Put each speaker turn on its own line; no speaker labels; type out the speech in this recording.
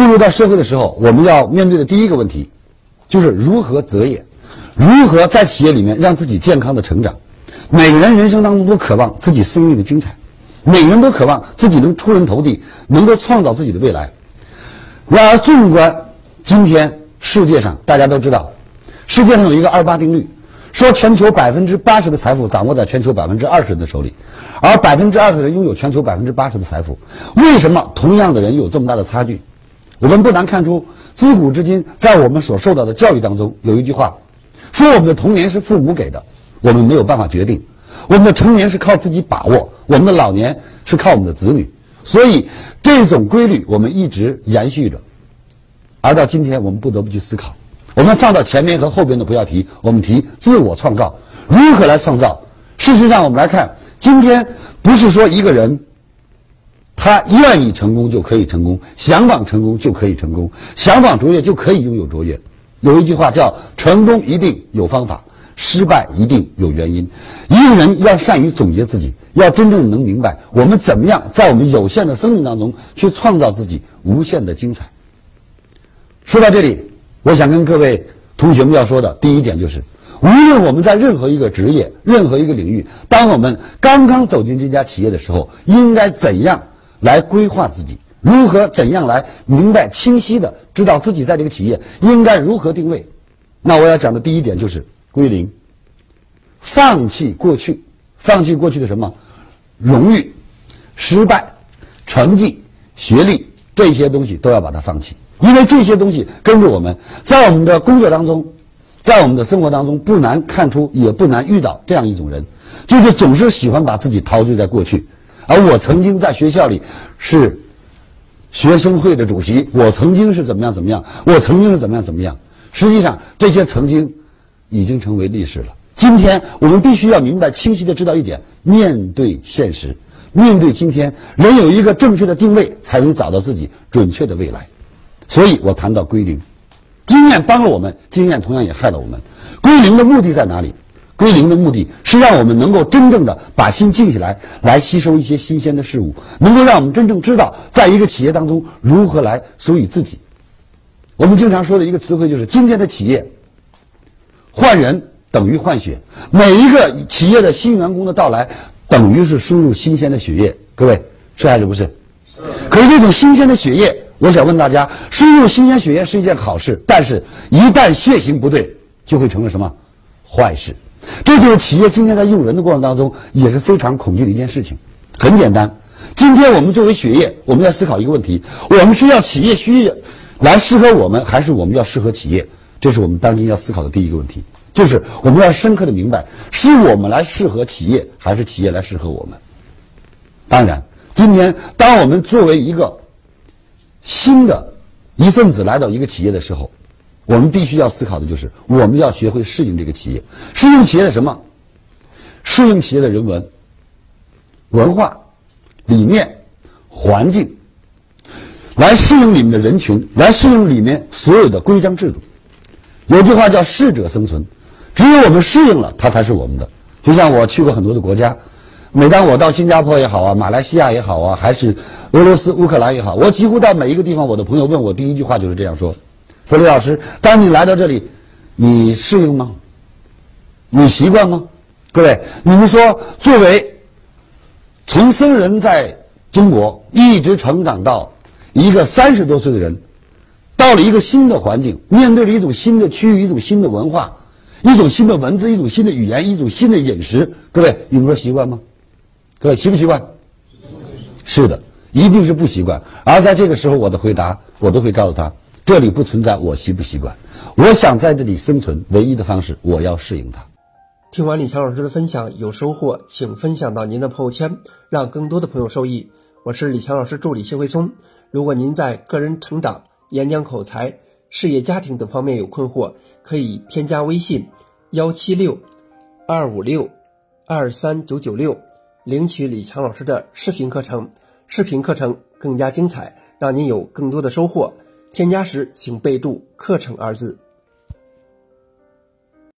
步入到社会的时候，我们要面对的第一个问题，就是如何择业，如何在企业里面让自己健康的成长。每个人人生当中都渴望自己生命的精彩，每个人都渴望自己能出人头地，能够创造自己的未来。然而，纵观今天世界上，大家都知道，世界上有一个二八定律，说全球百分之八十的财富掌握在全球百分之二十人的手里，而百分之二十的人拥有全球百分之八十的财富。为什么同样的人有这么大的差距？我们不难看出，自古至今，在我们所受到的教育当中，有一句话，说我们的童年是父母给的。我们没有办法决定，我们的成年是靠自己把握，我们的老年是靠我们的子女，所以这种规律我们一直延续着，而到今天我们不得不去思考，我们放到前面和后边的不要提，我们提自我创造，如何来创造？事实上，我们来看，今天不是说一个人他愿意成功就可以成功，向往成功就可以成功，向往卓越就可以拥有卓越。有一句话叫“成功一定有方法”。失败一定有原因。一个人要善于总结自己，要真正能明白我们怎么样在我们有限的生命当中去创造自己无限的精彩。说到这里，我想跟各位同学们要说的第一点就是：无论我们在任何一个职业、任何一个领域，当我们刚刚走进这家企业的时候，应该怎样来规划自己？如何怎样来明白、清晰的知道自己在这个企业应该如何定位？那我要讲的第一点就是。归零，放弃过去，放弃过去的什么荣誉、失败、成绩、学历这些东西都要把它放弃，因为这些东西跟着我们在我们的工作当中，在我们的生活当中不难看出，也不难遇到这样一种人，就是总是喜欢把自己陶醉在过去。而我曾经在学校里是学生会的主席，我曾经是怎么样怎么样，我曾经是怎么样怎么样。实际上，这些曾经。已经成为历史了。今天我们必须要明白、清晰的知道一点：面对现实，面对今天，人有一个正确的定位，才能找到自己准确的未来。所以我谈到归零，经验帮了我们，经验同样也害了我们。归零的目的在哪里？归零的目的是让我们能够真正的把心静下来，来吸收一些新鲜的事物，能够让我们真正知道，在一个企业当中如何来属于自己。我们经常说的一个词汇就是：今天的企业。换人等于换血，每一个企业的新员工的到来，等于是输入新鲜的血液。各位是还是不是？可是这种新鲜的血液，我想问大家：输入新鲜血液是一件好事，但是一旦血型不对，就会成为什么坏事？这就是企业今天在用人的过程当中也是非常恐惧的一件事情。很简单，今天我们作为血液，我们要思考一个问题：我们是要企业需要来适合我们，还是我们要适合企业？这是我们当今要思考的第一个问题，就是我们要深刻的明白，是我们来适合企业，还是企业来适合我们？当然，今天当我们作为一个新的一份子来到一个企业的时候，我们必须要思考的就是，我们要学会适应这个企业，适应企业的什么？适应企业的人文、文化、理念、环境，来适应里面的人群，来适应里面所有的规章制度。有句话叫“适者生存”，只有我们适应了，它才是我们的。就像我去过很多的国家，每当我到新加坡也好啊，马来西亚也好啊，还是俄罗斯、乌克兰也好，我几乎到每一个地方，我的朋友问我第一句话就是这样说：“说李老师，当你来到这里，你适应吗？你习惯吗？”各位，你们说，作为从僧人在中国一直成长到一个三十多岁的人。到了一个新的环境，面对着一种新的区域、一种新的文化、一种新的文字、一种新的语言、一种新的饮食，各位，你们说习惯吗？各位习不习惯？是的，一定是不习惯。而在这个时候，我的回答，我都会告诉他：这里不存在我习不习惯，我想在这里生存，唯一的方式，我要适应它。
听完李强老师的分享，有收获，请分享到您的朋友圈，让更多的朋友受益。我是李强老师助理谢慧聪。如果您在个人成长，演讲口才、事业家庭等方面有困惑，可以添加微信幺七六二五六二三九九六，领取李强老师的视频课程。视频课程更加精彩，让您有更多的收获。添加时请备注“课程”二字。